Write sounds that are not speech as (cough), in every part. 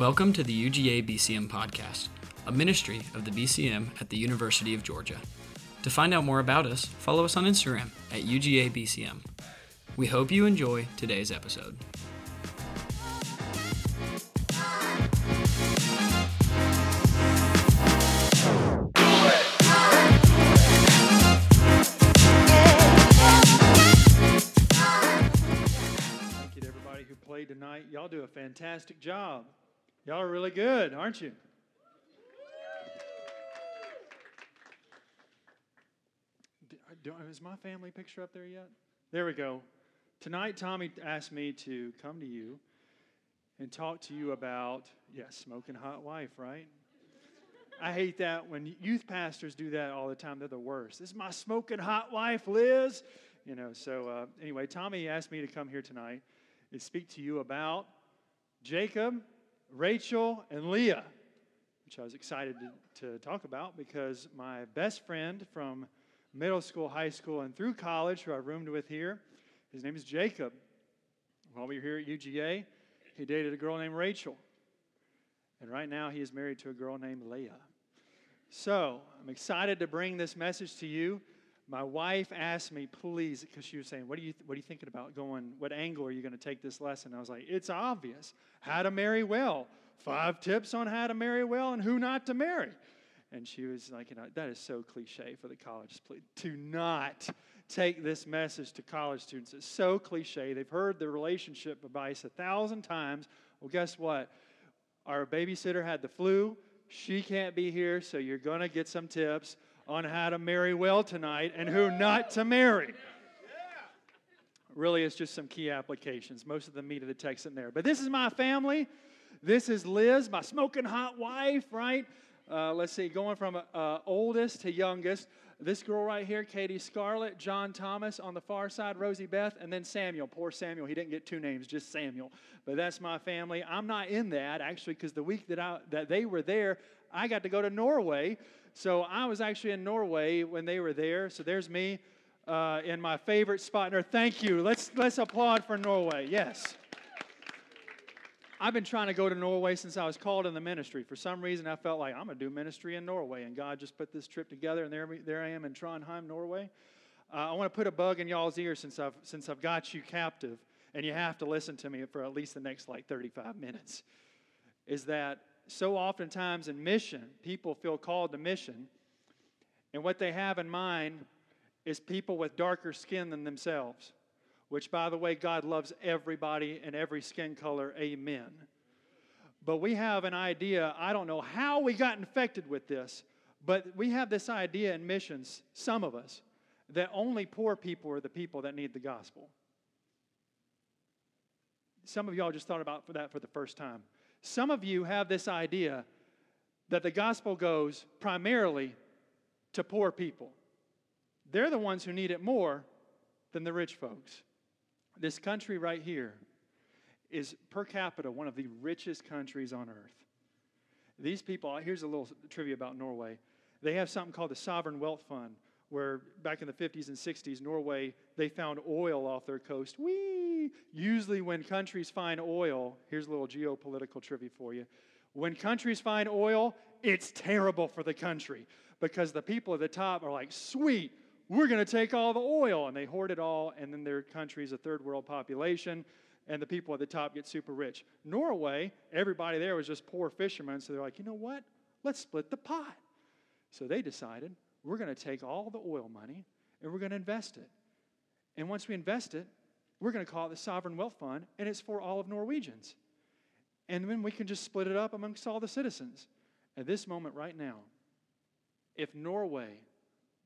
Welcome to the UGA BCM podcast, a ministry of the BCM at the University of Georgia. To find out more about us, follow us on Instagram at UGA BCM. We hope you enjoy today's episode. Thank you to everybody who played tonight. Y'all do a fantastic job. Y'all are really good, aren't you? Do- do- Is my family picture up there yet? There we go. Tonight, Tommy asked me to come to you and talk to you about, yeah, smoking hot wife, right? I hate that when youth pastors do that all the time. They're the worst. This is my smoking hot wife, Liz. You know, so uh, anyway, Tommy asked me to come here tonight and speak to you about Jacob, Rachel, and Leah, which I was excited to, to talk about because my best friend from middle school, high school, and through college, who I roomed with here, his name is Jacob. While we were here at UGA, he dated a girl named Rachel. And right now, he is married to a girl named Leah. So I'm excited to bring this message to you. My wife asked me, please, because she was saying, what are, you, what are you thinking about going? What angle are you going to take this lesson? I was like, It's obvious. How to marry well. Five tips on how to marry well and who not to marry. And she was like, you know, that is so cliche for the college. Please, do not take this message to college students. It's so cliche. They've heard the relationship advice a thousand times. Well, guess what? Our babysitter had the flu. She can't be here, so you're going to get some tips on how to marry well tonight and who not to marry. Really, it's just some key applications. Most of the meat of the text in there. But this is my family. This is Liz, my smoking hot wife, right? Uh, let's see, going from uh, oldest to youngest. This girl right here, Katie Scarlett, John Thomas on the far side, Rosie Beth, and then Samuel. Poor Samuel, he didn't get two names, just Samuel. But that's my family. I'm not in that actually, because the week that I that they were there, I got to go to Norway. So I was actually in Norway when they were there. So there's me uh, in my favorite spot there. Thank you. Let's let's applaud for Norway. Yes. I've been trying to go to Norway since I was called in the ministry. For some reason, I felt like I'm going to do ministry in Norway, and God just put this trip together, and there, there I am in Trondheim, Norway. Uh, I want to put a bug in y'all's ear since I've, since I've got you captive, and you have to listen to me for at least the next like 35 minutes. Is that so oftentimes in mission, people feel called to mission, and what they have in mind is people with darker skin than themselves which, by the way, God loves everybody and every skin color. Amen. But we have an idea, I don't know how we got infected with this, but we have this idea in missions, some of us, that only poor people are the people that need the gospel. Some of y'all just thought about that for the first time. Some of you have this idea that the gospel goes primarily to poor people. They're the ones who need it more than the rich folks. This country right here is per capita one of the richest countries on earth. These people, here's a little trivia about Norway. They have something called the Sovereign Wealth Fund, where back in the 50s and 60s, Norway, they found oil off their coast. Whee! Usually, when countries find oil, here's a little geopolitical trivia for you. When countries find oil, it's terrible for the country because the people at the top are like, sweet, we're going to take all the oil. And they hoard it all, and then their country's a third world population, and the people at the top get super rich. Norway, everybody there was just poor fishermen, so they're like, you know what? Let's split the pot. So they decided, we're going to take all the oil money and we're going to invest it. And once we invest it, we're going to call it the Sovereign Wealth Fund, and it's for all of Norwegians. And then we can just split it up amongst all the citizens. At this moment, right now, if Norway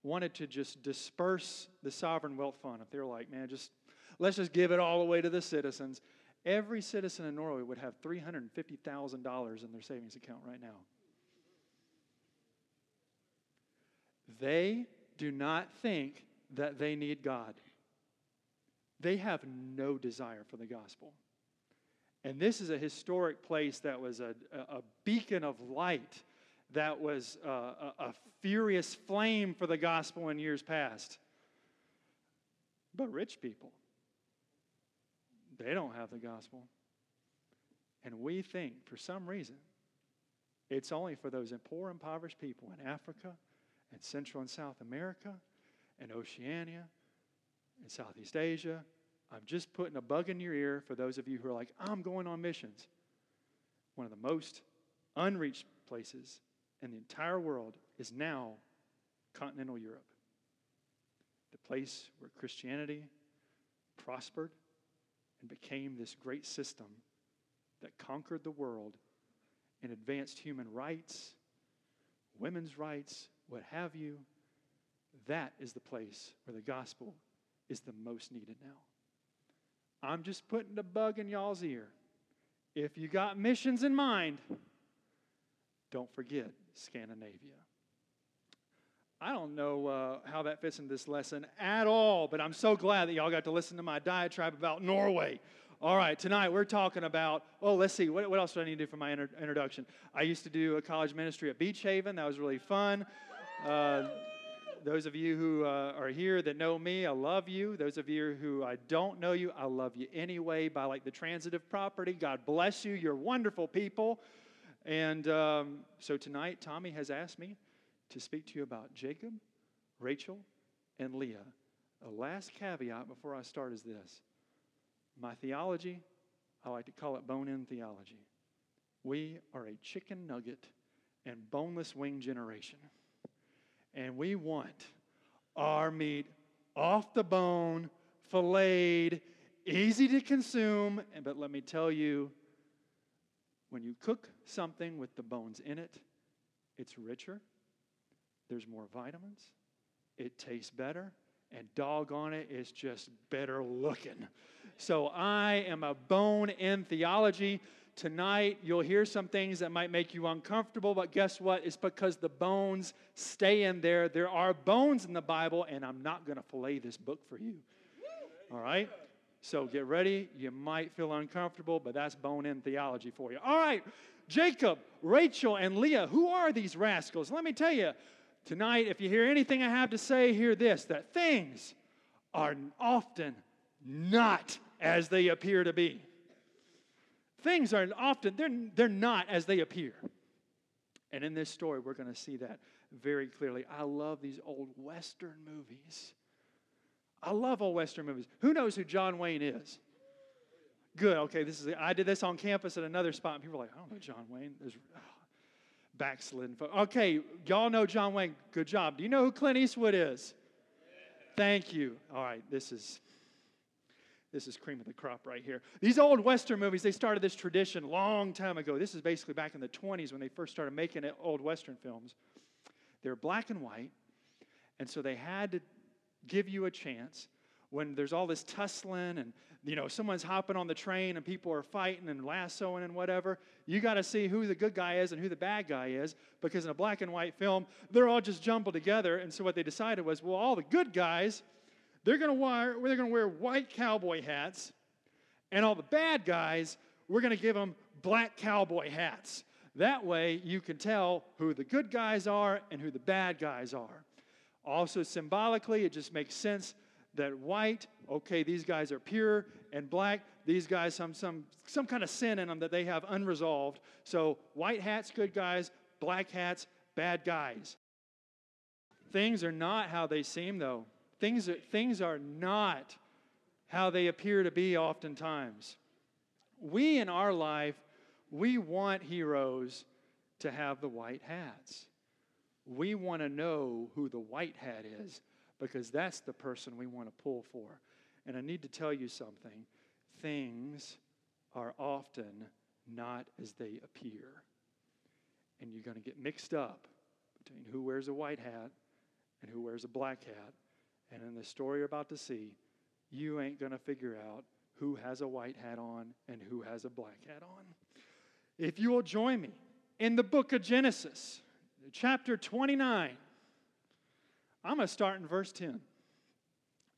wanted to just disperse the sovereign wealth fund, if they're like, man, just let's just give it all away to the citizens, every citizen in Norway would have $350,000 in their savings account right now. They do not think that they need God. They have no desire for the gospel. And this is a historic place that was a, a, a beacon of light that was uh, a, a furious flame for the gospel in years past. But rich people, they don't have the gospel. And we think, for some reason, it's only for those poor, impoverished people in Africa and Central and South America and Oceania and Southeast Asia. I'm just putting a bug in your ear for those of you who are like, I'm going on missions. One of the most unreached places in the entire world is now continental Europe, the place where Christianity prospered and became this great system that conquered the world and advanced human rights, women's rights, what have you. That is the place where the gospel is the most needed now. I'm just putting a bug in y'all's ear. If you got missions in mind, don't forget Scandinavia. I don't know uh, how that fits in this lesson at all, but I'm so glad that y'all got to listen to my diatribe about Norway. All right, tonight we're talking about, oh, let's see, what, what else do I need to do for my inter- introduction? I used to do a college ministry at Beech Haven. That was really fun. Uh, those of you who uh, are here that know me, I love you. Those of you who I don't know you, I love you anyway by like the transitive property. God bless you. You're wonderful people. And um, so tonight, Tommy has asked me to speak to you about Jacob, Rachel, and Leah. A last caveat before I start is this my theology, I like to call it bone in theology. We are a chicken nugget and boneless wing generation. And we want our meat off the bone, filleted, easy to consume. But let me tell you, when you cook something with the bones in it, it's richer, there's more vitamins, it tastes better, and doggone it, it's just better looking. So I am a bone in theology. Tonight, you'll hear some things that might make you uncomfortable, but guess what? It's because the bones stay in there. There are bones in the Bible, and I'm not going to fillet this book for you. All right? So get ready. You might feel uncomfortable, but that's bone in theology for you. All right, Jacob, Rachel, and Leah. Who are these rascals? Let me tell you tonight, if you hear anything I have to say, hear this that things are often not as they appear to be. Things are often, they're, they're not as they appear. And in this story, we're going to see that very clearly. I love these old Western movies I love old Western movies. Who knows who John Wayne is? Good. Okay, this is. I did this on campus at another spot, and people are like, "I don't know John Wayne." There's oh, backslidden. Okay, y'all know John Wayne. Good job. Do you know who Clint Eastwood is? Thank you. All right, this is this is cream of the crop right here. These old Western movies, they started this tradition long time ago. This is basically back in the 20s when they first started making old Western films. They're black and white, and so they had to give you a chance when there's all this tussling and you know someone's hopping on the train and people are fighting and lassoing and whatever you got to see who the good guy is and who the bad guy is because in a black and white film they're all just jumbled together and so what they decided was well all the good guys they're going to wear they're going to wear white cowboy hats and all the bad guys we're going to give them black cowboy hats that way you can tell who the good guys are and who the bad guys are also, symbolically, it just makes sense that white, okay, these guys are pure, and black, these guys, some, some, some kind of sin in them that they have unresolved. So, white hats, good guys, black hats, bad guys. Things are not how they seem, though. Things are, things are not how they appear to be oftentimes. We in our life, we want heroes to have the white hats. We want to know who the white hat is because that's the person we want to pull for. And I need to tell you something things are often not as they appear. And you're going to get mixed up between who wears a white hat and who wears a black hat. And in the story you're about to see, you ain't going to figure out who has a white hat on and who has a black hat on. If you will join me in the book of Genesis, chapter 29. I'm going to start in verse 10.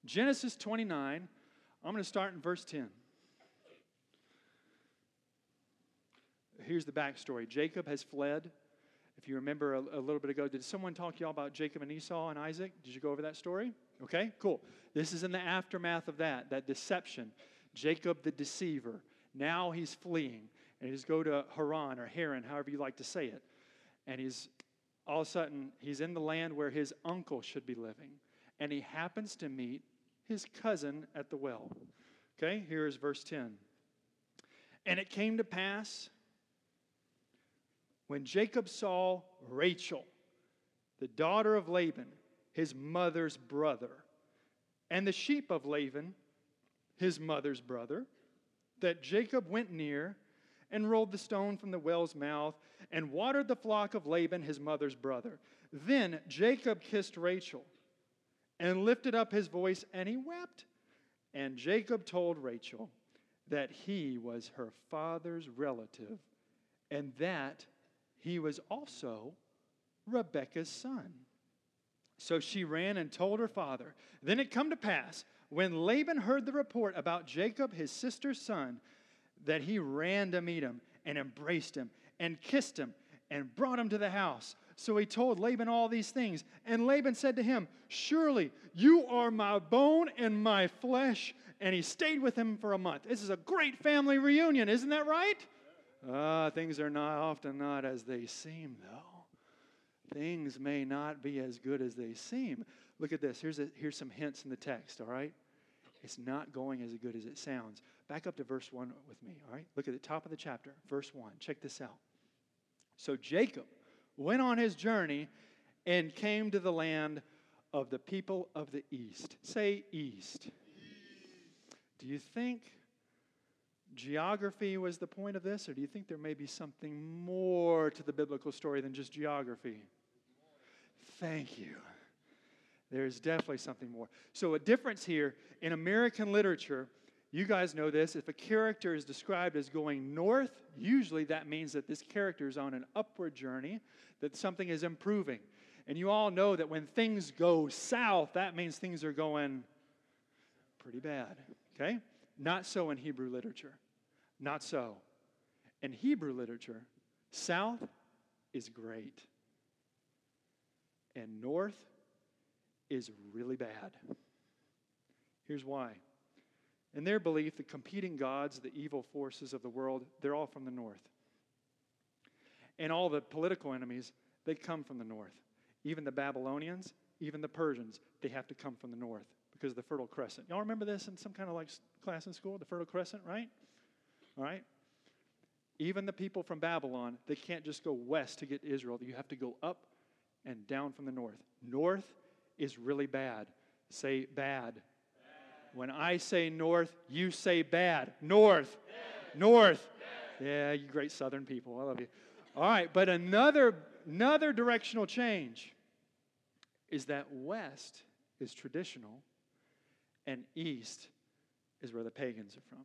Genesis 29, I'm going to start in verse 10. Here's the backstory Jacob has fled. If you remember a, a, little bit ago, did someone talk to y'all about Jacob and Esau and Isaac? Did you go over that story? Okay, cool. This is in the aftermath of that, that deception. Jacob the deceiver. Now he's fleeing. and he's go to Haran or Haran, however you like to say it. And he's all of a sudden, he's in the land where his uncle should be living. And he happens to meet his cousin at the well. Okay, here is verse 10. And it came to pass when Jacob saw Rachel, the daughter of Laban, his mother's brother, and the sheep of Laban, his mother's brother, that Jacob went near and rolled the stone from the well's mouth and watered the flock of Laban, his mother's brother. Then Jacob kissed Rachel and lifted up his voice and he wept. And Jacob told Rachel that he was her father's relative and that he was also Rebekah's son. So she ran and told her father. Then it come to pass, when Laban heard the report about Jacob, his sister's son, that he ran to meet him and embraced him and kissed him and brought him to the house. So he told Laban all these things. And Laban said to him, Surely you are my bone and my flesh. And he stayed with him for a month. This is a great family reunion, isn't that right? Ah, uh, things are not often not as they seem, though. Things may not be as good as they seem. Look at this. Here's, a, here's some hints in the text, all right? It's not going as good as it sounds. Back up to verse 1 with me, all right? Look at the top of the chapter, verse 1. Check this out. So Jacob went on his journey and came to the land of the people of the east. Say east. Do you think geography was the point of this, or do you think there may be something more to the biblical story than just geography? Thank you. There's definitely something more. So, a difference here in American literature, you guys know this. If a character is described as going north, usually that means that this character is on an upward journey, that something is improving. And you all know that when things go south, that means things are going pretty bad. Okay? Not so in Hebrew literature. Not so. In Hebrew literature, south is great, and north is really bad. Here's why. In their belief, the competing gods, the evil forces of the world, they're all from the north. And all the political enemies, they come from the north. Even the Babylonians, even the Persians, they have to come from the north because of the Fertile Crescent. Y'all remember this in some kind of like class in school, the Fertile Crescent, right? All right? Even the people from Babylon, they can't just go west to get to Israel. You have to go up and down from the north. North is really bad. Say bad. bad. When I say north, you say bad. North. Bad. North. Bad. Yeah, you great southern people. I love you. All right, but another another directional change is that west is traditional and east is where the pagans are from.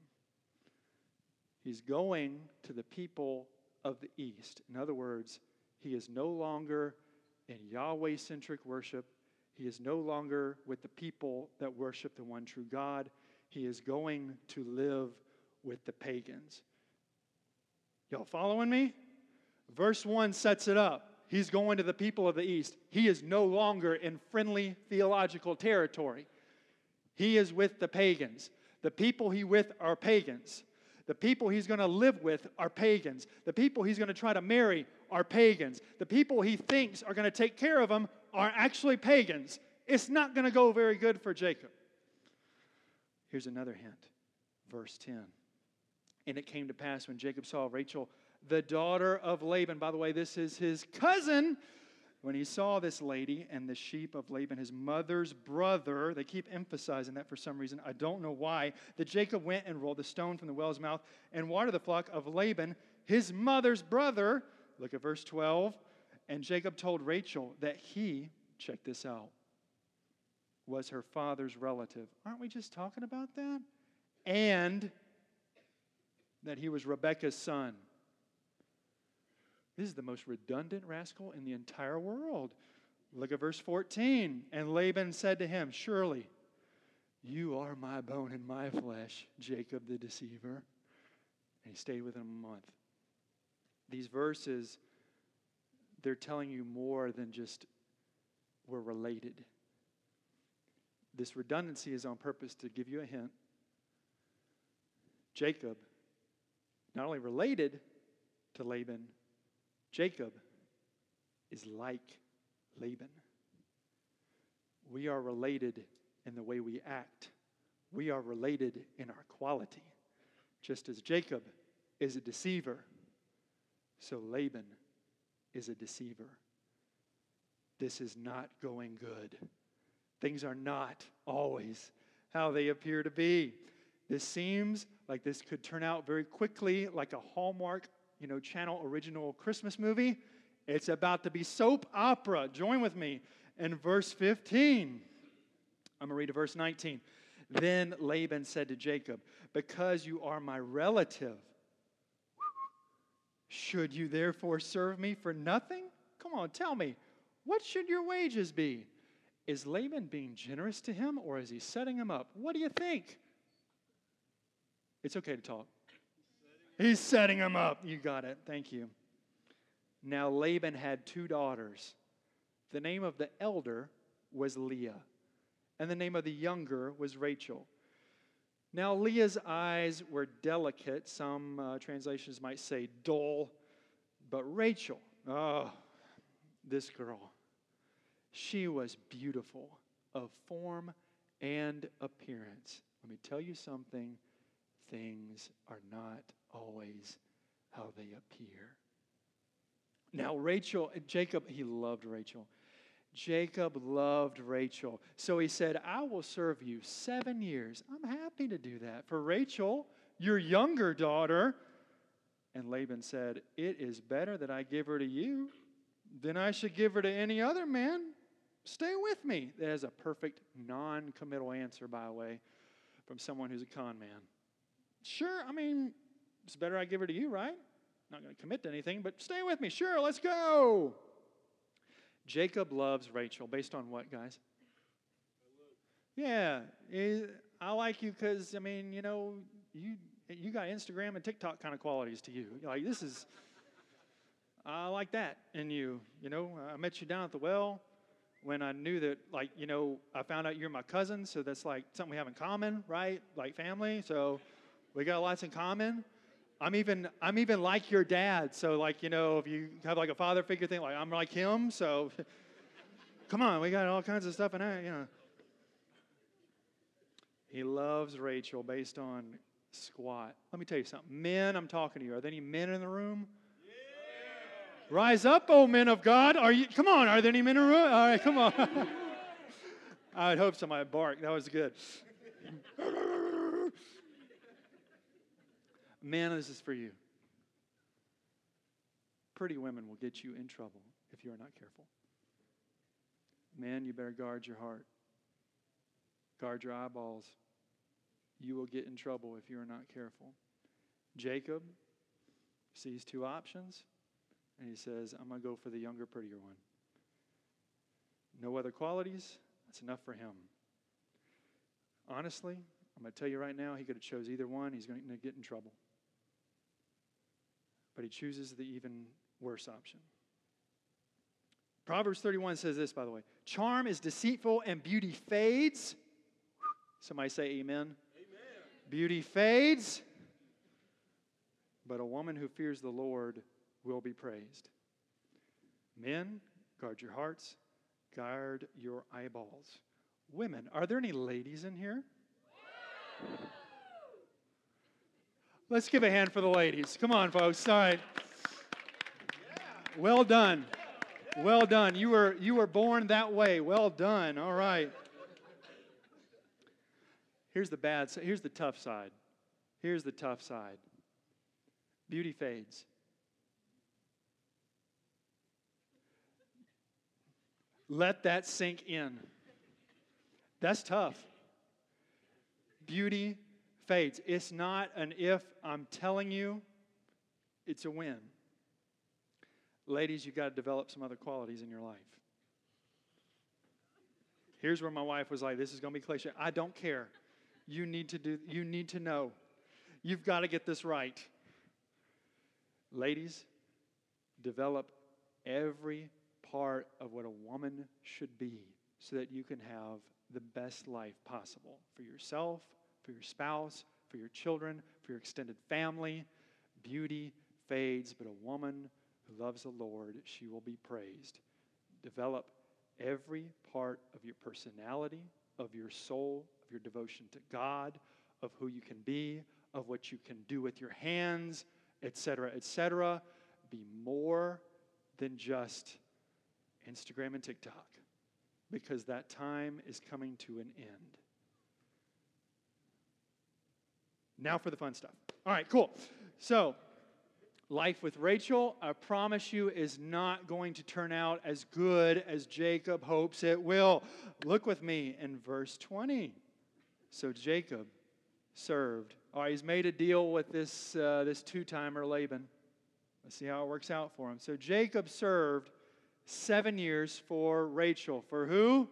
He's going to the people of the east. In other words, he is no longer in Yahweh centric worship. He is no longer with the people that worship the one true God. He is going to live with the pagans. Y'all following me? Verse 1 sets it up. He's going to the people of the East. He is no longer in friendly theological territory. He is with the pagans. The people he with are pagans. The people he's going to live with are pagans. The people he's going to try to marry are pagans. The people he thinks are going to take care of him are actually pagans. It's not going to go very good for Jacob. Here's another hint. Verse 10. And it came to pass when Jacob saw Rachel, the daughter of Laban, by the way, this is his cousin, when he saw this lady and the sheep of Laban, his mother's brother, they keep emphasizing that for some reason. I don't know why. That Jacob went and rolled the stone from the well's mouth and watered the flock of Laban, his mother's brother. Look at verse 12. And Jacob told Rachel that he, check this out, was her father's relative. Aren't we just talking about that? And that he was Rebekah's son. This is the most redundant rascal in the entire world. Look at verse 14. And Laban said to him, Surely you are my bone and my flesh, Jacob the deceiver. And he stayed with him a month. These verses, they're telling you more than just we're related. This redundancy is on purpose to give you a hint. Jacob not only related to Laban, Jacob is like Laban. We are related in the way we act, we are related in our quality. Just as Jacob is a deceiver, so Laban is a deceiver. This is not going good. Things are not always how they appear to be. This seems like this could turn out very quickly like a Hallmark, you know, channel original Christmas movie. It's about to be soap opera. Join with me in verse 15. I'm going to read to verse 19. Then Laban said to Jacob, Because you are my relative, should you therefore serve me for nothing? Come on, tell me, what should your wages be? Is Laban being generous to him or is he setting him up? What do you think? It's okay to talk. He's setting him up. You got it. Thank you. Now, Laban had two daughters. The name of the elder was Leah, and the name of the younger was Rachel. Now, Leah's eyes were delicate. Some uh, translations might say dull. But Rachel, oh, this girl, she was beautiful of form and appearance. Let me tell you something things are not always how they appear. Now, Rachel, Jacob, he loved Rachel. Jacob loved Rachel. So he said, I will serve you seven years. I'm happy to do that. For Rachel, your younger daughter. And Laban said, It is better that I give her to you than I should give her to any other man. Stay with me. That is a perfect non committal answer, by the way, from someone who's a con man. Sure, I mean, it's better I give her to you, right? Not going to commit to anything, but stay with me. Sure, let's go. Jacob loves Rachel based on what, guys? Yeah, eh, I like you because I mean, you know, you you got Instagram and TikTok kind of qualities to you. Like this is, I like that in you. You know, I met you down at the well when I knew that, like, you know, I found out you're my cousin, so that's like something we have in common, right? Like family, so we got lots in common. I'm even I'm even like your dad. So like you know, if you have like a father figure thing, like I'm like him. So (laughs) come on, we got all kinds of stuff in that. You know. He loves Rachel based on squat. Let me tell you something. Men, I'm talking to you. Are there any men in the room? Yeah. Rise up, oh men of God. Are you come on, are there any men in the room? All right, come on. (laughs) I would hope somebody barked. That was good. (laughs) Man, this is for you. Pretty women will get you in trouble if you are not careful. Man, you better guard your heart, guard your eyeballs. You will get in trouble if you are not careful. Jacob sees two options and he says, I'm going to go for the younger, prettier one. No other qualities, that's enough for him. Honestly, I'm going to tell you right now, he could have chose either one. He's going to get in trouble but he chooses the even worse option. Proverbs 31 says this, by the way Charm is deceitful and beauty fades. Somebody say amen. amen. Beauty fades, but a woman who fears the Lord will be praised. Men, guard your hearts, guard your eyeballs. Women, are there any ladies in here? Let's give a hand for the ladies. Come on, folks. All right. Well done. Well done. You were you were born that way. Well done. All right. Here's the bad side. Here's the tough side. Here's the tough side. Beauty fades. Let that sink in. That's tough. Beauty fades. It's not an if, I'm telling you, it's a win. Ladies, you've got to develop some other qualities in your life. Here's where my wife was like, this is going to be cliche. I don't care. You need to do you need to know. You've got to get this right. Ladies, develop every part of what a woman should be so that you can have the best life possible for yourself, for your spouse, for your children, for your extended family. Beauty fades, but a woman who loves the Lord, she will be praised. Develop every part of your personality, of your soul, of your devotion to God, of who you can be, of what you can do with your hands, etc., etc. Be more than just Instagram and TikTok because that time is coming to an end. Now for the fun stuff. All right, cool. So, life with Rachel, I promise you, is not going to turn out as good as Jacob hopes it will. Look with me in verse 20. So, Jacob served. All right, he's made a deal with this, uh, this two timer Laban. Let's see how it works out for him. So, Jacob served seven years for Rachel. For who?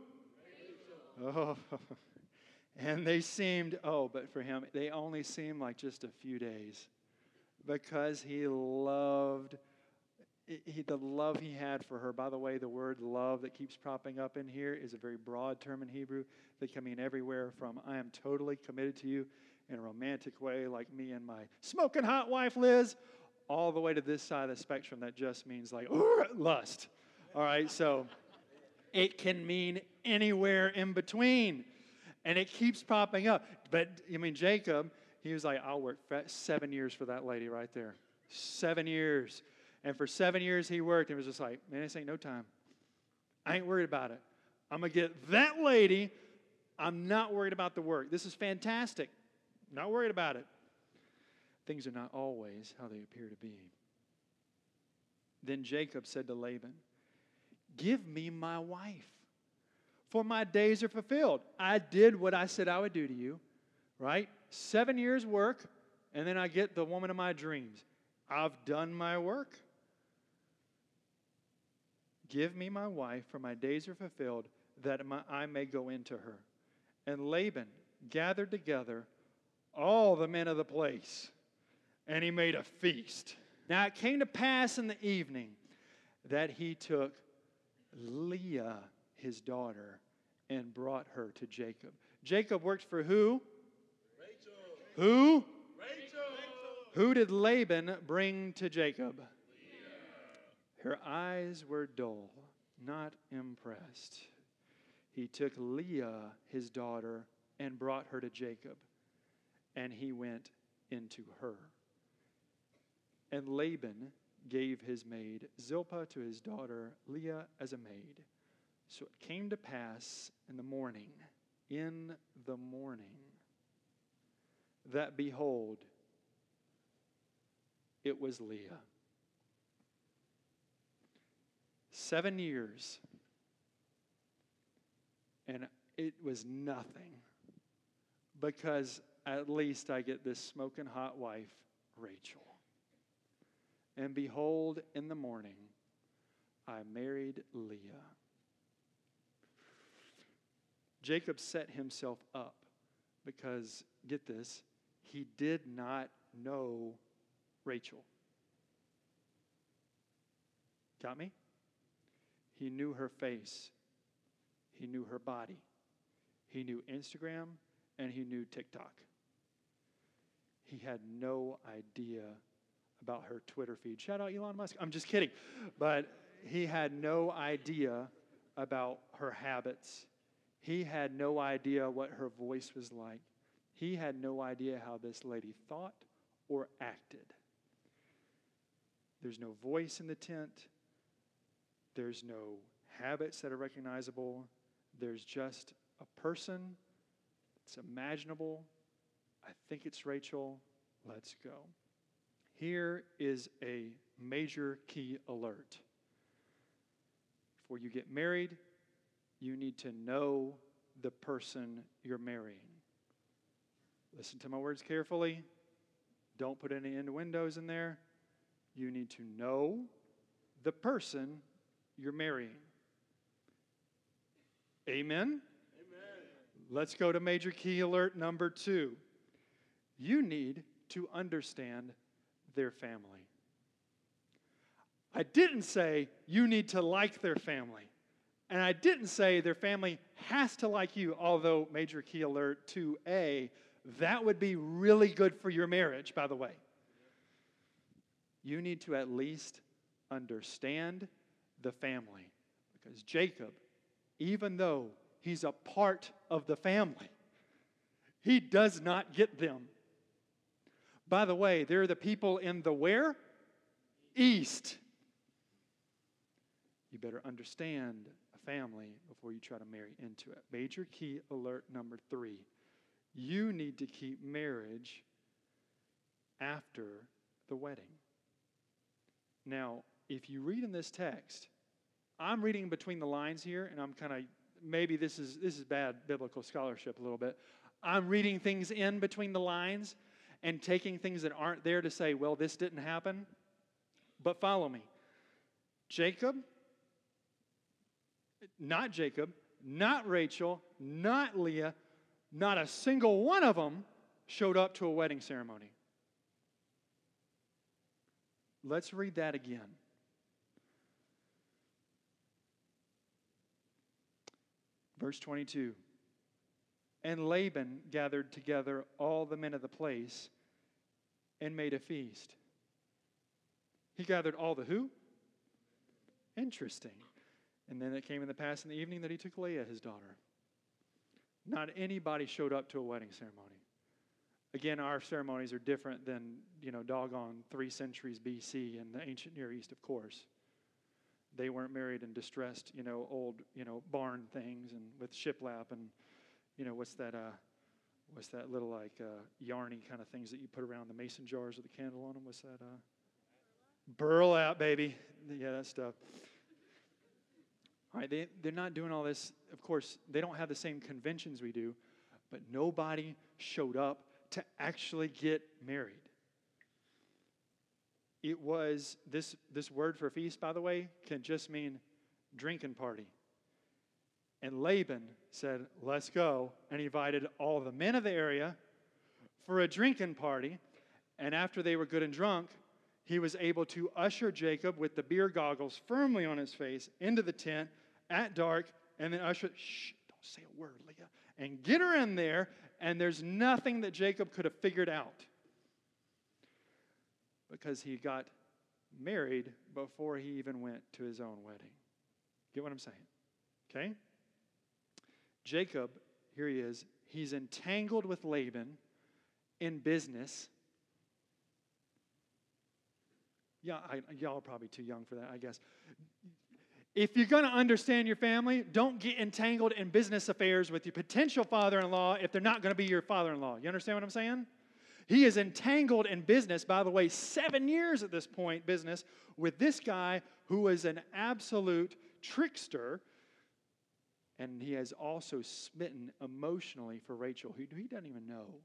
Rachel. Oh. (laughs) And they seemed, oh, but for him, they only seemed like just a few days because he loved he, the love he had for her. By the way, the word love that keeps popping up in here is a very broad term in Hebrew that can mean everywhere from I am totally committed to you in a romantic way, like me and my smoking hot wife Liz, all the way to this side of the spectrum that just means like lust. All right, so it can mean anywhere in between. And it keeps popping up. But I mean, Jacob, he was like, I'll work seven years for that lady right there. Seven years. And for seven years he worked and was just like, man, this ain't no time. I ain't worried about it. I'm going to get that lady. I'm not worried about the work. This is fantastic. Not worried about it. Things are not always how they appear to be. Then Jacob said to Laban, Give me my wife, for my days are fulfilled. I did what I said I would do to you, right? Seven years' work, and then I get the woman of my dreams. I've done my work. Give me my wife, for my days are fulfilled, that my, I may go into her. And Laban gathered together all the men of the place, and he made a feast. Now it came to pass in the evening that he took Leah, his daughter, and brought her to Jacob. Jacob worked for who? Rachel. Who? Rachel. Who did Laban bring to Jacob? Leah. Her eyes were dull, not impressed. He took Leah, his daughter, and brought her to Jacob, and he went into her. And Laban gave his maid Zilpah to his daughter Leah as a maid. So it came to pass in the morning, in the morning, that behold, it was Leah. Seven years, and it was nothing because at least I get this smoking hot wife, Rachel. And behold, in the morning, I married Leah. Jacob set himself up because, get this, he did not know Rachel. Got me? He knew her face, he knew her body, he knew Instagram, and he knew TikTok. He had no idea about her Twitter feed. Shout out Elon Musk. I'm just kidding. But he had no idea about her habits. He had no idea what her voice was like. He had no idea how this lady thought or acted. There's no voice in the tent. There's no habits that are recognizable. There's just a person. It's imaginable. I think it's Rachel. Let's go. Here is a major key alert. Before you get married, you need to know the person you're marrying. Listen to my words carefully. Don't put any innuendos in there. You need to know the person you're marrying. Amen? Amen. Let's go to major key alert number two. You need to understand their family. I didn't say you need to like their family. And I didn't say their family has to like you, although, major key alert 2A, that would be really good for your marriage, by the way. you need to at least understand the family. Because Jacob, even though he's a part of the family, he does not get them. By the way, they're the people in the where? East. You better understand family before you try to marry into it. Major key alert number three you need to keep marriage after the wedding. Now, if you read in this text, I'm reading between the lines here, and I'm kind of maybe this is this is bad biblical scholarship a little bit. I'm reading things in between the lines and taking things that aren't there to say, well, this didn't happen. But follow me. Jacob, not Jacob, not Rachel, not Leah, not a single one of them showed up to a wedding ceremony. Let's read that again. Verse 22 And Laban gathered together all the men of the place and made a feast. He gathered all the who? Interesting. And then it came in the past in the evening that he took Leah, his daughter. Not anybody showed up to a wedding ceremony. Again, our ceremonies are different than, you know, doggone three centuries BC in the ancient Near East, of course. They weren't married in distressed, you know, old, you know, barn things and with shiplap and, you know, what's that, uh, what's that little like uh, yarny kind of things that you put around the mason jars with the candle on them? What's that? Uh, burlap, baby. Yeah, that stuff. They, they're not doing all this. Of course, they don't have the same conventions we do, but nobody showed up to actually get married. It was this, this word for feast, by the way, can just mean drinking party. And Laban said, Let's go. And he invited all the men of the area for a drinking party. And after they were good and drunk, he was able to usher Jacob with the beer goggles firmly on his face into the tent at dark and then usher, shh, don't say a word, Leah, and get her in there. And there's nothing that Jacob could have figured out because he got married before he even went to his own wedding. Get what I'm saying? Okay? Jacob, here he is, he's entangled with Laban in business. Yeah, I, y'all are probably too young for that, I guess. If you're going to understand your family, don't get entangled in business affairs with your potential father in law if they're not going to be your father in law. You understand what I'm saying? He is entangled in business, by the way, seven years at this point, business, with this guy who is an absolute trickster. And he has also smitten emotionally for Rachel, who he doesn't even know.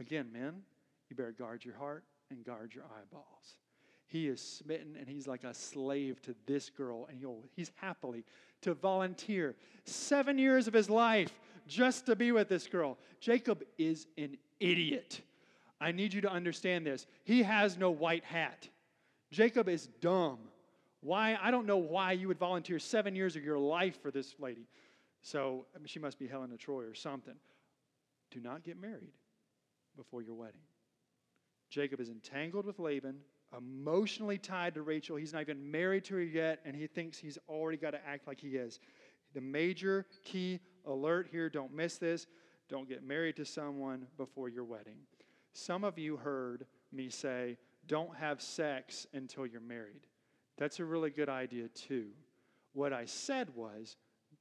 Again, men, you better guard your heart and guard your eyeballs. He is smitten and he's like a slave to this girl, and he's happily to volunteer seven years of his life just to be with this girl. Jacob is an idiot. I need you to understand this. He has no white hat. Jacob is dumb. Why? I don't know why you would volunteer seven years of your life for this lady. So I mean, she must be Helen of Troy or something. Do not get married before your wedding. Jacob is entangled with Laban emotionally tied to Rachel. He's not even married to her yet, and he thinks he's already got to act like he is. The major key alert here don't miss this don't get married to someone before your wedding. Some of you heard me say, don't have sex until you're married. That's a really good idea, too. What I said was,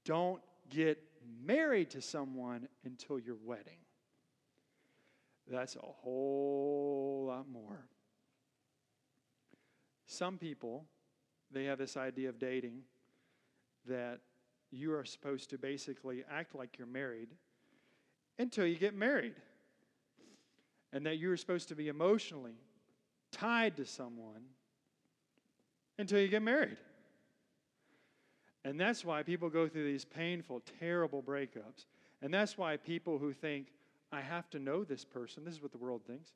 don't get married to someone until your wedding. That's a whole lot more. Some people, they have this idea of dating that you are supposed to basically act like you're married until you get married. And that you're supposed to be emotionally tied to someone until you get married. And that's why people go through these painful, terrible breakups. And that's why people who think, I have to know this person, this is what the world thinks.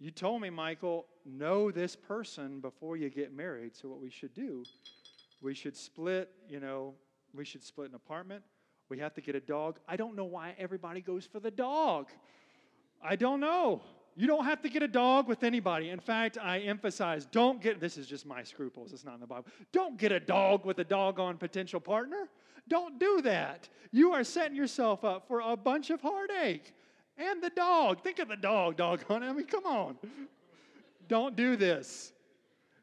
You told me, Michael, know this person before you get married. So, what we should do, we should split, you know, we should split an apartment. We have to get a dog. I don't know why everybody goes for the dog. I don't know. You don't have to get a dog with anybody. In fact, I emphasize don't get this is just my scruples, it's not in the Bible. Don't get a dog with a doggone potential partner. Don't do that. You are setting yourself up for a bunch of heartache. And the dog. Think of the dog, doggone it. I mean, come on. Don't do this.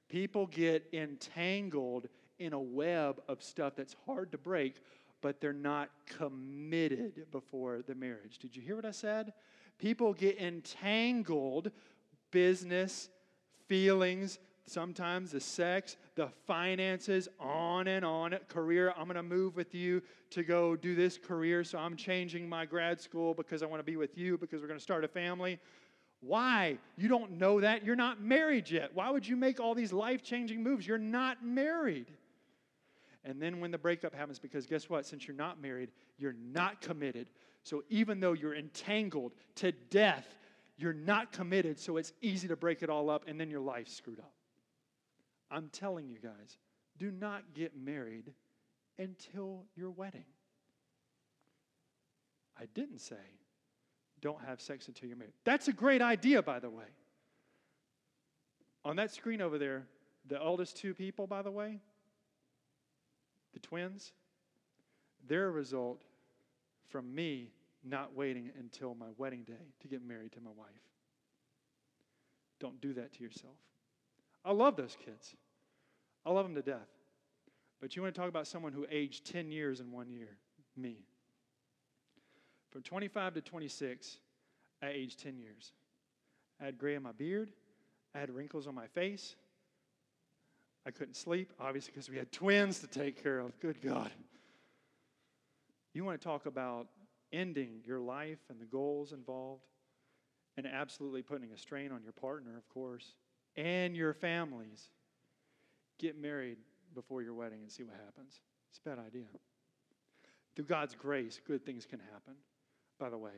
People get entangled in a web of stuff that's hard to break, but they're not committed before the marriage. Did you hear what I said? People get entangled, business, feelings, sometimes the sex, the finances, on and on. Career, I'm going to move with you to go do this career, so I'm changing my grad school because I want to be with you because we're going to start a family. Why? You don't know that. You're not married yet. Why would you make all these life changing moves? You're not married. And then when the breakup happens, because guess what? Since you're not married, you're not committed. So even though you're entangled to death, you're not committed. So it's easy to break it all up, and then your life's screwed up. I'm telling you guys, do not get married until your wedding. I didn't say don't have sex until you're married. That's a great idea, by the way. On that screen over there, the eldest two people, by the way, the twins, they're a result from me not waiting until my wedding day to get married to my wife. Don't do that to yourself. I love those kids. I love them to death. But you want to talk about someone who aged 10 years in one year? Me. From 25 to 26, I aged 10 years. I had gray in my beard. I had wrinkles on my face. I couldn't sleep, obviously, because we had twins to take care of. Good God. You want to talk about ending your life and the goals involved, and absolutely putting a strain on your partner, of course, and your families. Get married before your wedding and see what happens. It's a bad idea. Through God's grace, good things can happen, by the way.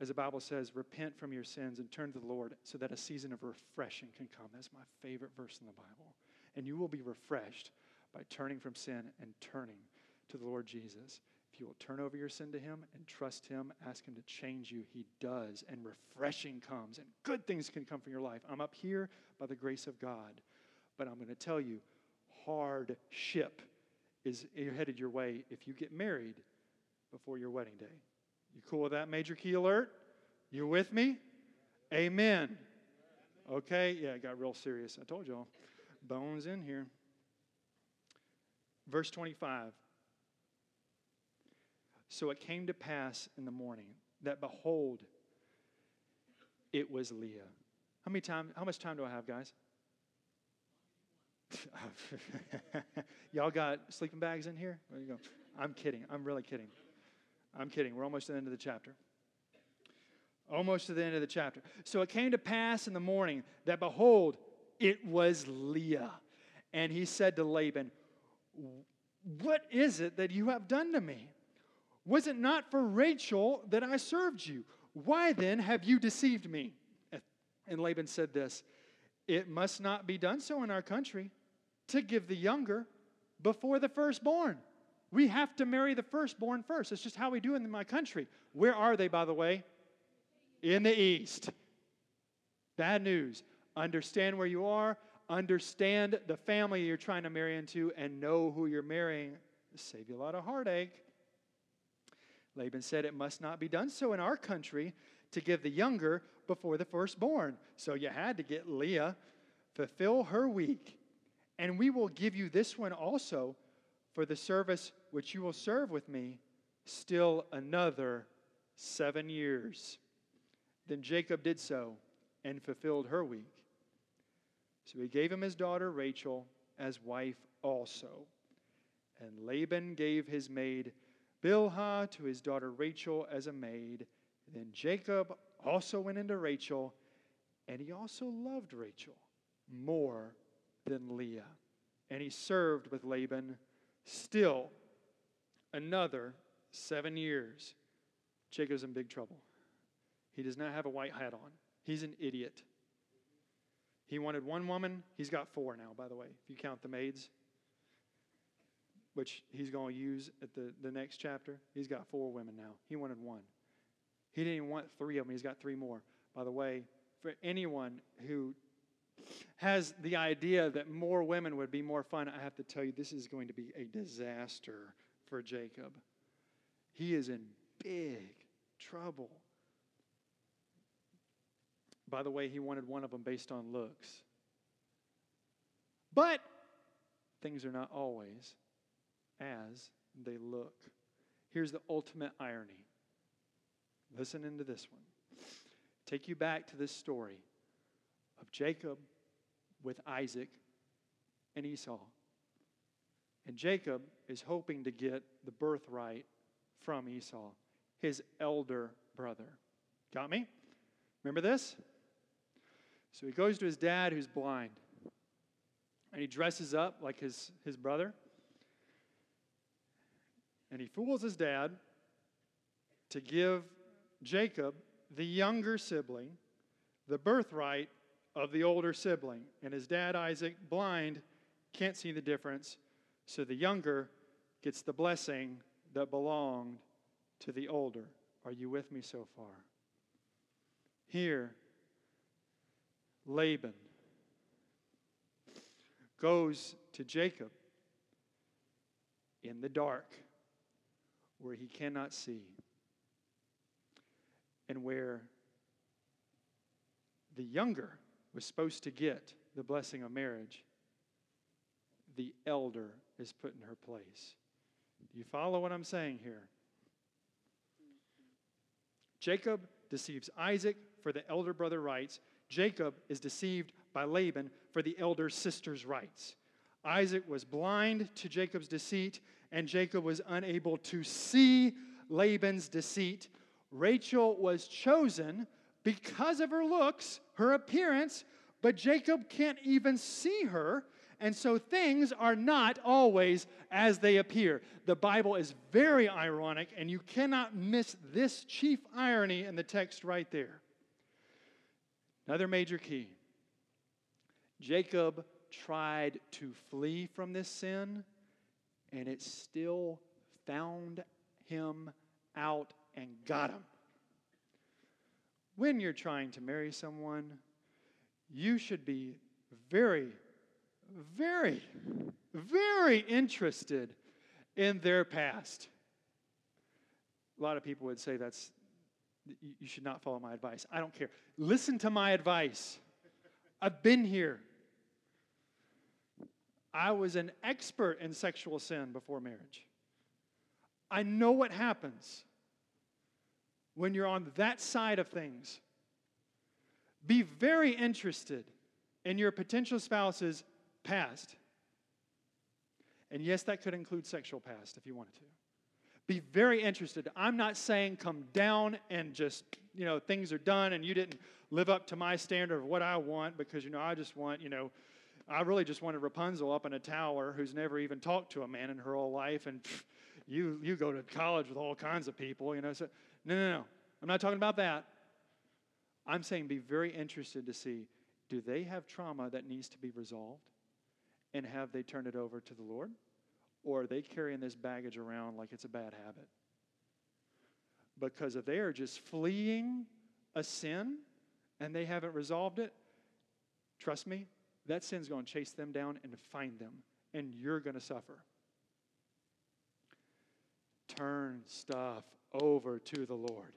As the Bible says, repent from your sins and turn to the Lord so that a season of refreshing can come. That's my favorite verse in the Bible. And you will be refreshed by turning from sin and turning to the Lord Jesus. You will turn over your sin to Him and trust Him, ask Him to change you, He does. And refreshing comes, and good things can come from your life. I'm up here by the grace of God. But I'm going to tell you, hardship is headed your way if you get married before your wedding day. You cool with that, Major Key Alert? You with me? Amen. Okay, yeah, it got real serious. I told y'all. Bones in here. Verse 25. So it came to pass in the morning that behold, it was Leah. How many time? How much time do I have, guys? (laughs) Y'all got sleeping bags in here? There you go. I'm kidding. I'm really kidding. I'm kidding. We're almost to the end of the chapter. Almost to the end of the chapter. So it came to pass in the morning that behold, it was Leah. And he said to Laban, What is it that you have done to me? Was it not for Rachel that I served you? Why then have you deceived me? And Laban said this It must not be done so in our country to give the younger before the firstborn. We have to marry the firstborn first. It's just how we do in my country. Where are they, by the way? In the East. Bad news. Understand where you are, understand the family you're trying to marry into, and know who you're marrying. save you a lot of heartache. Laban said, It must not be done so in our country to give the younger before the firstborn. So you had to get Leah, fulfill her week, and we will give you this one also for the service which you will serve with me still another seven years. Then Jacob did so and fulfilled her week. So he gave him his daughter Rachel as wife also. And Laban gave his maid Bilhah to his daughter Rachel as a maid. Then Jacob also went into Rachel, and he also loved Rachel more than Leah. And he served with Laban still another seven years. Jacob's in big trouble. He does not have a white hat on. He's an idiot. He wanted one woman. He's got four now, by the way, if you count the maids, which he's going to use at the, the next chapter. He's got four women now. He wanted one. He didn't want three of them. He's got three more. By the way, for anyone who has the idea that more women would be more fun, I have to tell you, this is going to be a disaster for Jacob. He is in big trouble. By the way, he wanted one of them based on looks. But things are not always as they look. Here's the ultimate irony. Listen into this one. Take you back to this story of Jacob with Isaac and Esau. And Jacob is hoping to get the birthright from Esau, his elder brother. Got me? Remember this? So he goes to his dad who's blind. And he dresses up like his, his brother. And he fools his dad to give Jacob, the younger sibling, the birthright of the older sibling. And his dad, Isaac, blind, can't see the difference. So the younger gets the blessing that belonged to the older. Are you with me so far? Here, Laban goes to Jacob in the dark where he cannot see and where the younger was supposed to get the blessing of marriage, the elder is put in her place. Do you follow what I'm saying here? Jacob deceives Isaac for the elder brother rights. Jacob is deceived by Laban for the elder sister's rights. Isaac was blind to Jacob's deceit, and Jacob was unable to see Laban's deceit Rachel was chosen because of her looks, her appearance, but Jacob can't even see her. And so things are not always as they appear. The Bible is very ironic, and you cannot miss this chief irony in the text right there. Another major key Jacob tried to flee from this sin, and it still found him out and got him. When you're trying to marry someone, you should be very, very, very interested in their past. A lot of people would say that's you should not follow my advice. I don't care. Listen to my advice. I've been here. I was an expert in sexual sin before marriage. I know what happens when you're on that side of things. Be very interested in your potential spouse's past. And yes, that could include sexual past if you wanted to. Be very interested. I'm not saying come down and just, you know, things are done and you didn't live up to my standard of what I want because, you know, I just want, you know, I really just wanted Rapunzel up in a tower who's never even talked to a man in her whole life and pff, you, you go to college with all kinds of people, you know. So, no, no, no. I'm not talking about that. I'm saying be very interested to see do they have trauma that needs to be resolved? And have they turned it over to the Lord? Or are they carrying this baggage around like it's a bad habit? Because if they are just fleeing a sin and they haven't resolved it, trust me, that sin's going to chase them down and find them, and you're going to suffer. Turn stuff over to the Lord.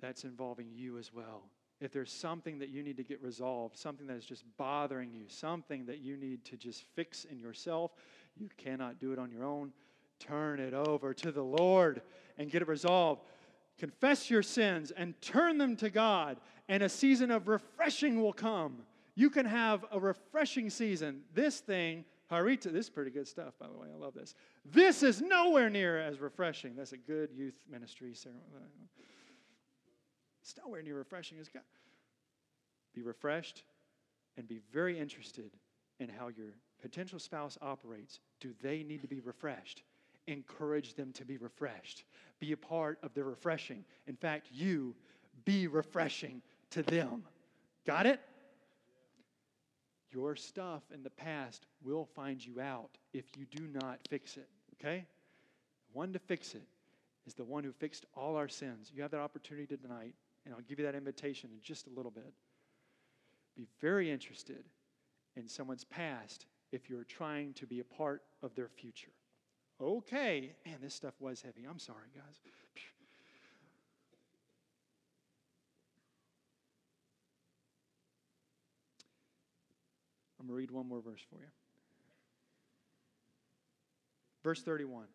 That's involving you as well. If there's something that you need to get resolved, something that is just bothering you, something that you need to just fix in yourself, you cannot do it on your own. Turn it over to the Lord and get it resolved. Confess your sins and turn them to God, and a season of refreshing will come. You can have a refreshing season. This thing Harita, this is pretty good stuff, by the way. I love this. This is nowhere near as refreshing. That's a good youth ministry ceremony. It's nowhere near refreshing as God. Be refreshed and be very interested in how your potential spouse operates. Do they need to be refreshed? Encourage them to be refreshed. Be a part of their refreshing. In fact, you be refreshing to them. Got it? Your stuff in the past will find you out if you do not fix it, okay? One to fix it is the one who fixed all our sins. You have that opportunity tonight, and I'll give you that invitation in just a little bit. Be very interested in someone's past if you're trying to be a part of their future. Okay. Man, this stuff was heavy. I'm sorry, guys. I'm going to read one more verse for you. Verse 31.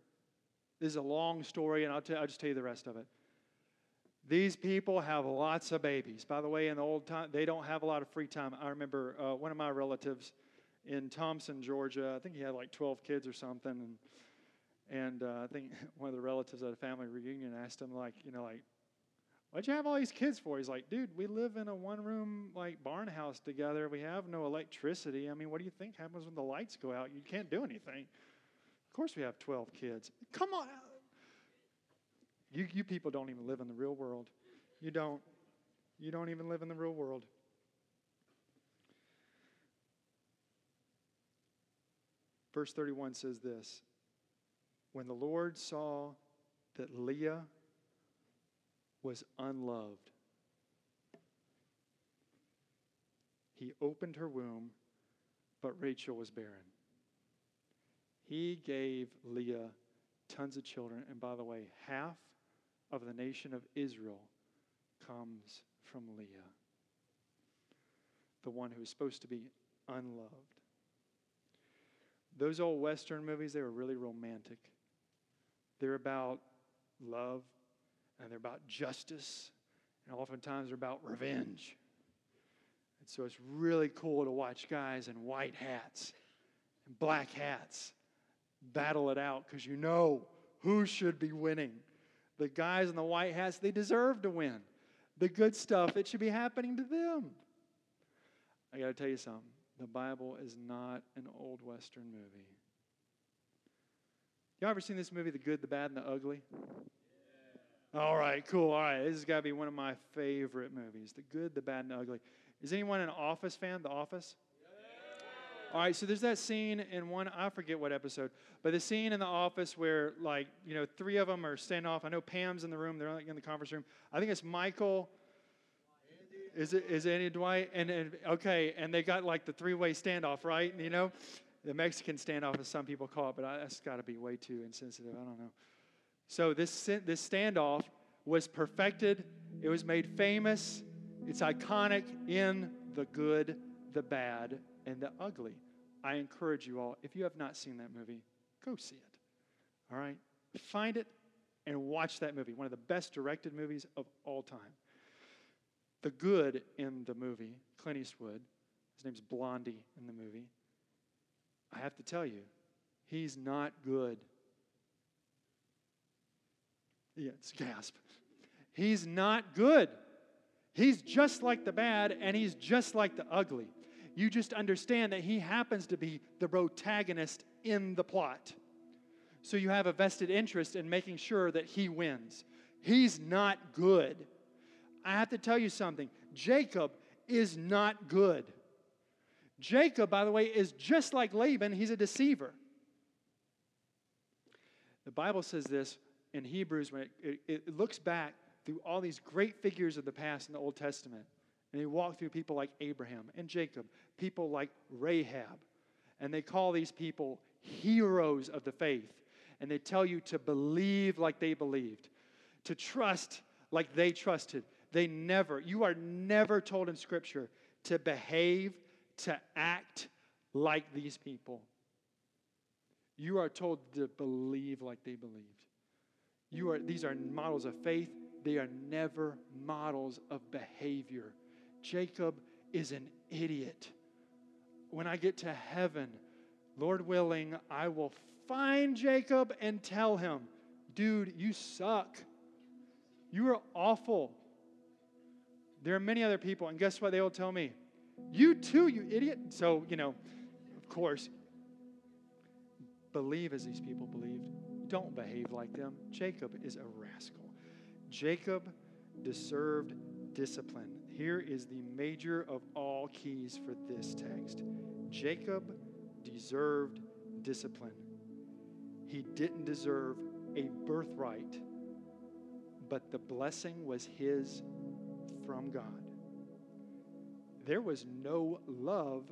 This is a long story, and I'll, t- I'll just tell you the rest of it. These people have lots of babies. By the way, in the old time, they don't have a lot of free time. I remember uh, one of my relatives in Thompson, Georgia. I think he had like 12 kids or something, and and uh, I think (laughs) one of the relatives at a family reunion asked him, like, you know, like, what'd you have all these kids for? He's like, dude, we live in a one-room like barn house together. We have no electricity. I mean, what do you think happens when the lights go out? You can't do anything. Of course, we have 12 kids. Come on. You, you people don't even live in the real world. You don't. You don't even live in the real world. Verse 31 says this When the Lord saw that Leah was unloved, he opened her womb, but Rachel was barren. He gave Leah tons of children. And by the way, half of the nation of Israel comes from Leah, the one who is supposed to be unloved. Those old Western movies, they were really romantic. They're about love and they're about justice, and oftentimes they're about revenge. And so it's really cool to watch guys in white hats and black hats battle it out because you know who should be winning. The guys in the white hats, they deserve to win. The good stuff, it should be happening to them. I got to tell you something. The Bible is not an old Western movie. Y'all ever seen this movie, The Good, the Bad, and the Ugly? Yeah. All right, cool. All right, this has got to be one of my favorite movies The Good, the Bad, and the Ugly. Is anyone an Office fan? The Office? All right, so there's that scene in one, I forget what episode, but the scene in the office where, like, you know, three of them are standing off. I know Pam's in the room, they're like in the conference room. I think it's Michael. Is it is it Andy Dwight? And, and okay, and they got like the three-way standoff, right? You know, the Mexican standoff, as some people call it, but I, that's got to be way too insensitive. I don't know. So this this standoff was perfected. It was made famous. It's iconic in the good, the bad, and the ugly. I encourage you all, if you have not seen that movie, go see it. All right? Find it and watch that movie. One of the best directed movies of all time. The good in the movie, Clint Eastwood, his name's Blondie in the movie. I have to tell you, he's not good. It's gasp. He's not good. He's just like the bad, and he's just like the ugly. You just understand that he happens to be the protagonist in the plot. So you have a vested interest in making sure that he wins. He's not good. I have to tell you something Jacob is not good. Jacob, by the way, is just like Laban, he's a deceiver. The Bible says this in Hebrews when it, it, it looks back through all these great figures of the past in the Old Testament. And they walk through people like Abraham and Jacob, people like Rahab. And they call these people heroes of the faith. And they tell you to believe like they believed, to trust like they trusted. They never, you are never told in Scripture to behave, to act like these people. You are told to believe like they believed. You are, these are models of faith. They are never models of behavior. Jacob is an idiot. When I get to heaven, Lord willing, I will find Jacob and tell him, dude, you suck. You are awful. There are many other people, and guess what? They will tell me, you too, you idiot. So, you know, of course, believe as these people believed. Don't behave like them. Jacob is a rascal. Jacob deserved discipline. Here is the major of all keys for this text Jacob deserved discipline. He didn't deserve a birthright, but the blessing was his from God. There was no love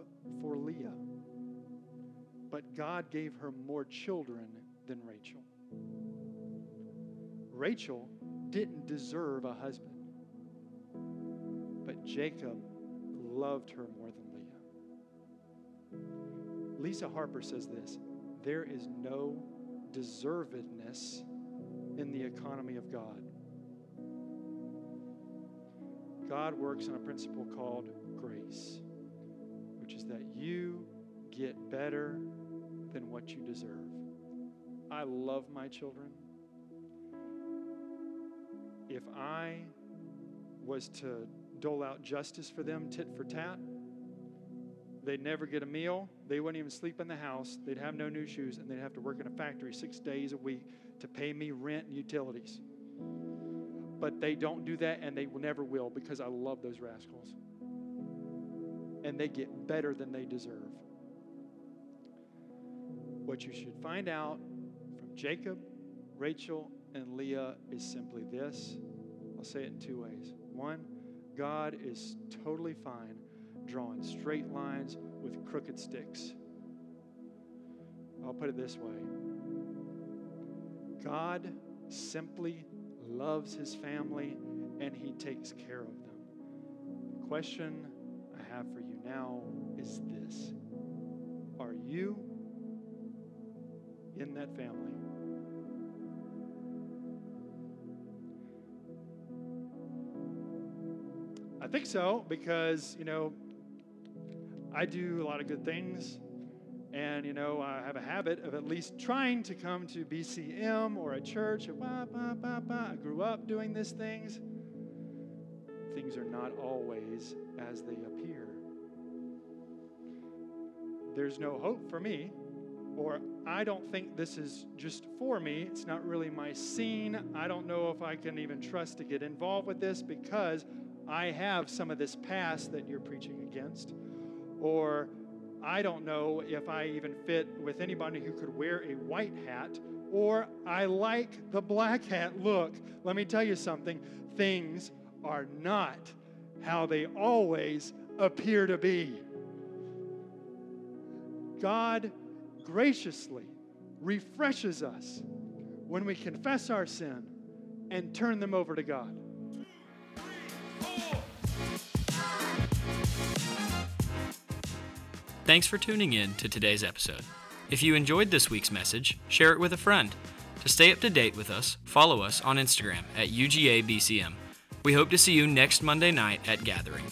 for Leah, but God gave her more children than Rachel. Rachel didn't deserve a husband, but Jacob loved her more than Leah. Lisa Harper says this there is no deservedness in the economy of God. God works on a principle called grace, which is that you get better than what you deserve. I love my children. If I was to dole out justice for them tit for tat, they'd never get a meal. They wouldn't even sleep in the house. They'd have no new shoes, and they'd have to work in a factory six days a week to pay me rent and utilities but they don't do that and they never will because I love those rascals. And they get better than they deserve. What you should find out Jacob, Rachel, and Leah is simply this. I'll say it in two ways. One, God is totally fine drawing straight lines with crooked sticks. I'll put it this way God simply loves his family, and he takes care of them. The question I have for you now is this Are you in that family? I think so because, you know, I do a lot of good things and, you know, I have a habit of at least trying to come to BCM or a church. Bah, bah, bah, bah. I grew up doing these things. Things are not always as they appear. There's no hope for me, or I don't think this is just for me. It's not really my scene. I don't know if I can even trust to get involved with this because I have some of this past that you're preaching against. Or I don't know if I even fit with anybody who could wear a white hat, or I like the black hat look. Let me tell you something things are not how they always appear to be. God graciously refreshes us when we confess our sin and turn them over to God. Thanks for tuning in to today's episode. If you enjoyed this week's message, share it with a friend. To stay up to date with us, follow us on Instagram at UGABCM. We hope to see you next Monday night at Gathering.